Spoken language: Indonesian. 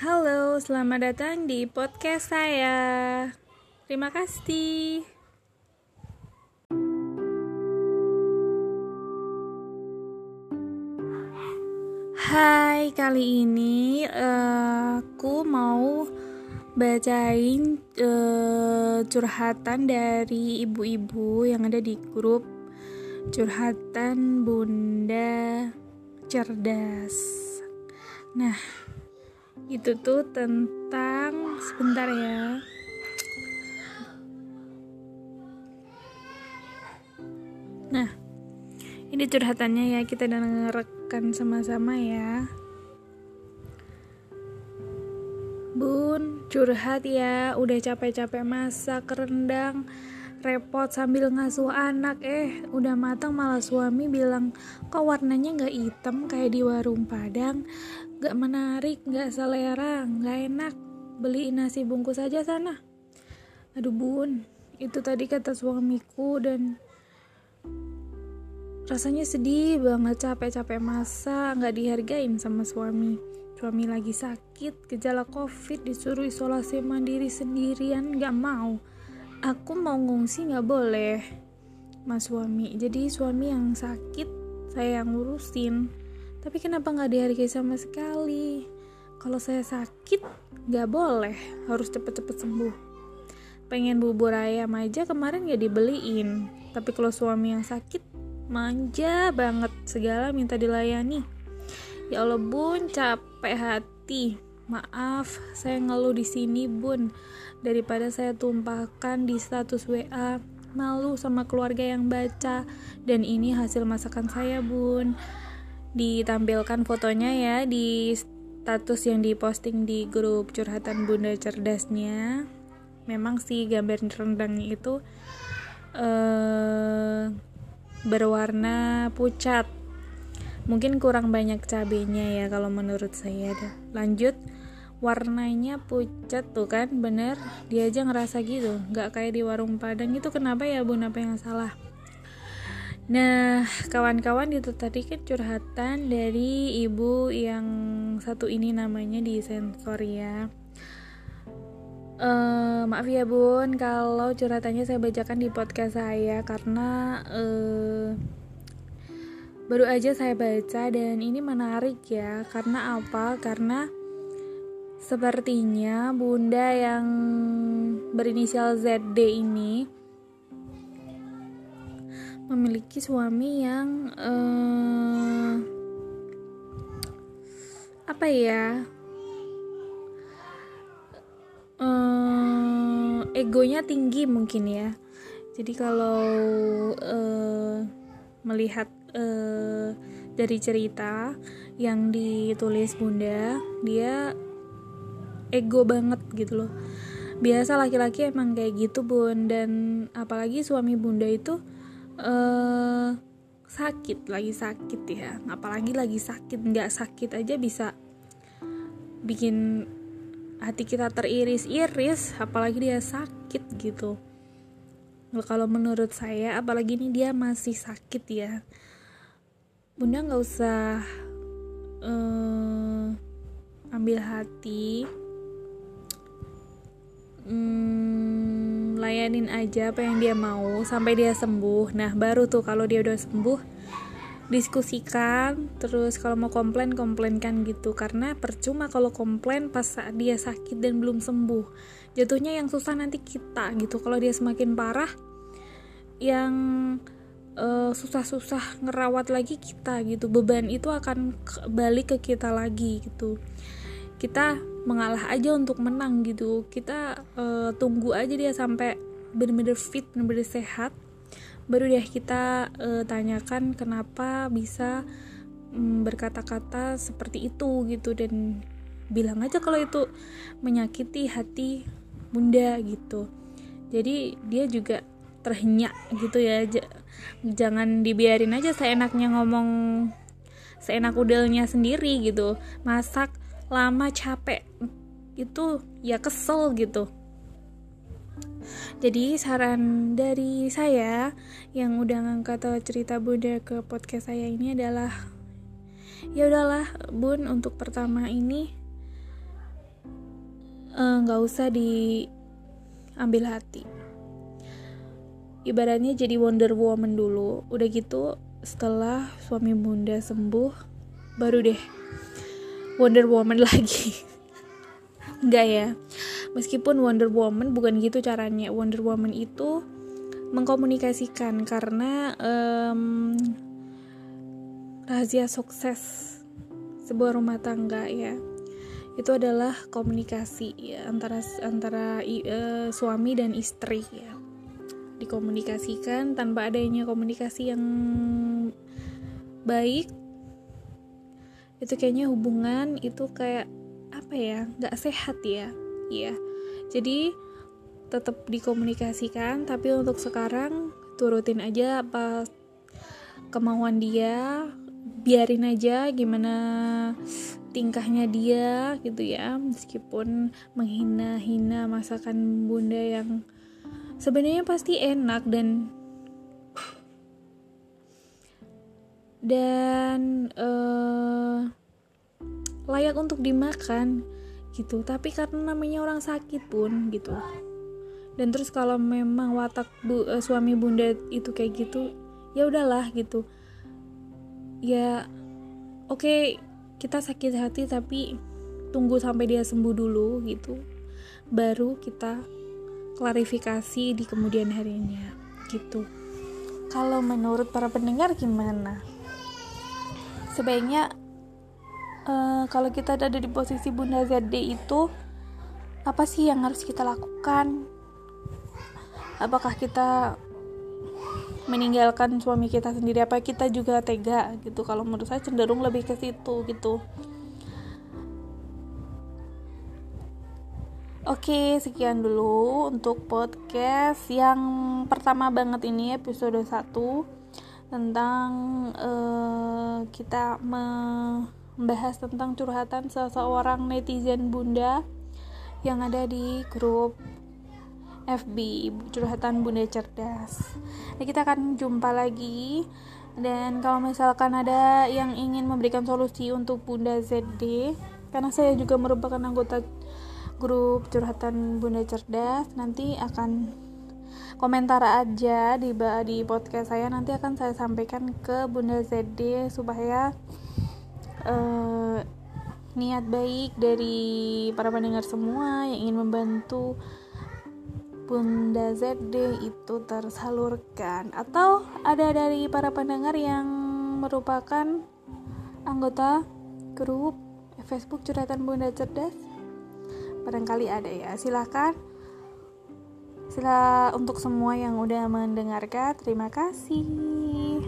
Halo, selamat datang di podcast saya. Terima kasih. Hai, kali ini uh, aku mau bacain uh, curhatan dari ibu-ibu yang ada di grup curhatan Bunda Cerdas. Nah, itu tuh tentang sebentar ya. Nah ini curhatannya ya kita dengarkan sama-sama ya. Bun, curhat ya, udah capek-capek masak rendang, repot sambil ngasuh anak, eh udah matang malah suami bilang kok warnanya nggak hitam kayak di warung Padang, Gak menarik, gak selera, gak enak. Beli nasi bungkus aja sana. Aduh bun, itu tadi kata suamiku dan rasanya sedih banget capek-capek masa gak dihargain sama suami. Suami lagi sakit, gejala covid, disuruh isolasi mandiri sendirian, gak mau. Aku mau ngungsi gak boleh, mas suami. Jadi suami yang sakit, saya yang ngurusin tapi kenapa nggak dihargai sama sekali? Kalau saya sakit, nggak boleh, harus cepet-cepet sembuh. Pengen bubur ayam aja kemarin nggak dibeliin. Tapi kalau suami yang sakit, manja banget, segala minta dilayani. Ya Allah bun, capek hati. Maaf, saya ngeluh di sini bun. Daripada saya tumpahkan di status WA, malu sama keluarga yang baca. Dan ini hasil masakan saya bun ditampilkan fotonya ya di status yang diposting di grup curhatan bunda cerdasnya. Memang sih gambar rendangnya itu uh, berwarna pucat. Mungkin kurang banyak cabenya ya kalau menurut saya lanjut warnanya pucat tuh kan bener? Dia aja ngerasa gitu nggak kayak di warung padang. Itu kenapa ya bun? Apa yang salah Nah, kawan-kawan itu tadi kan curhatan dari ibu yang satu ini namanya di sensor ya. Uh, maaf ya bun, kalau curhatannya saya bacakan di podcast saya karena uh, baru aja saya baca dan ini menarik ya. Karena apa? Karena sepertinya bunda yang berinisial ZD ini memiliki suami yang uh, apa ya? Uh, egonya tinggi mungkin ya. Jadi kalau uh, melihat uh, dari cerita yang ditulis bunda dia ego banget gitu loh. Biasa laki-laki emang kayak gitu bun. Dan apalagi suami bunda itu uh, sakit lagi sakit ya. Apalagi lagi sakit nggak sakit aja bisa bikin hati kita teriris-iris apalagi dia sakit gitu. Kalau menurut saya apalagi ini dia masih sakit ya. Bunda nggak usah uh, ambil hati. Hmm, layanin aja apa yang dia mau sampai dia sembuh. Nah baru tuh kalau dia udah sembuh diskusikan. Terus kalau mau komplain komplainkan gitu. Karena percuma kalau komplain pas saat dia sakit dan belum sembuh. Jatuhnya yang susah nanti kita gitu. Kalau dia semakin parah yang uh, susah-susah ngerawat lagi kita gitu. Beban itu akan balik ke kita lagi gitu kita mengalah aja untuk menang gitu. Kita uh, tunggu aja dia sampai bener-bener fit bener-bener sehat. Baru deh kita uh, tanyakan kenapa bisa um, berkata-kata seperti itu gitu dan bilang aja kalau itu menyakiti hati bunda gitu. Jadi dia juga terhenyak gitu ya. J jangan dibiarin aja seenaknya ngomong seenak udelnya sendiri gitu. Masak lama capek itu ya kesel gitu. Jadi saran dari saya yang udah ngangkat cerita bunda ke podcast saya ini adalah ya udahlah bun untuk pertama ini eh, nggak uh, usah diambil hati. Ibaratnya jadi Wonder Woman dulu. Udah gitu setelah suami bunda sembuh baru deh Wonder Woman lagi. Enggak ya. Meskipun Wonder Woman bukan gitu caranya. Wonder Woman itu mengkomunikasikan karena um, rahasia sukses sebuah rumah tangga ya. Itu adalah komunikasi ya antara antara uh, suami dan istri ya. Dikomunikasikan tanpa adanya komunikasi yang baik itu kayaknya hubungan itu kayak apa ya nggak sehat ya. Ya jadi tetap dikomunikasikan tapi untuk sekarang turutin aja apa kemauan dia biarin aja gimana tingkahnya dia gitu ya. Meskipun menghina-hina masakan bunda yang sebenarnya pasti enak dan dan uh, layak untuk dimakan gitu. Tapi karena namanya orang sakit pun gitu. Dan terus kalau memang watak bu, uh, suami bunda itu kayak gitu ya udahlah gitu. Ya oke okay, kita sakit hati tapi tunggu sampai dia sembuh dulu gitu. Baru kita klarifikasi di kemudian harinya gitu. Kalau menurut para pendengar gimana? Sebaiknya uh, kalau kita ada di posisi Bunda ZD itu apa sih yang harus kita lakukan? Apakah kita meninggalkan suami kita sendiri? Apa kita juga tega gitu? Kalau menurut saya cenderung lebih ke situ gitu. Oke, sekian dulu untuk podcast yang pertama banget ini episode 1 tentang uh, kita membahas tentang curhatan seseorang netizen bunda yang ada di grup FB curhatan Bunda Cerdas. Nah, kita akan jumpa lagi dan kalau misalkan ada yang ingin memberikan solusi untuk Bunda ZD karena saya juga merupakan anggota grup curhatan Bunda Cerdas nanti akan komentar aja di di podcast saya nanti akan saya sampaikan ke Bunda ZD supaya uh, niat baik dari para pendengar semua yang ingin membantu Bunda ZD itu tersalurkan. Atau ada dari para pendengar yang merupakan anggota grup Facebook Curhatan Bunda Cerdas? Barangkali ada ya. Silahkan sila untuk semua yang udah mendengarkan terima kasih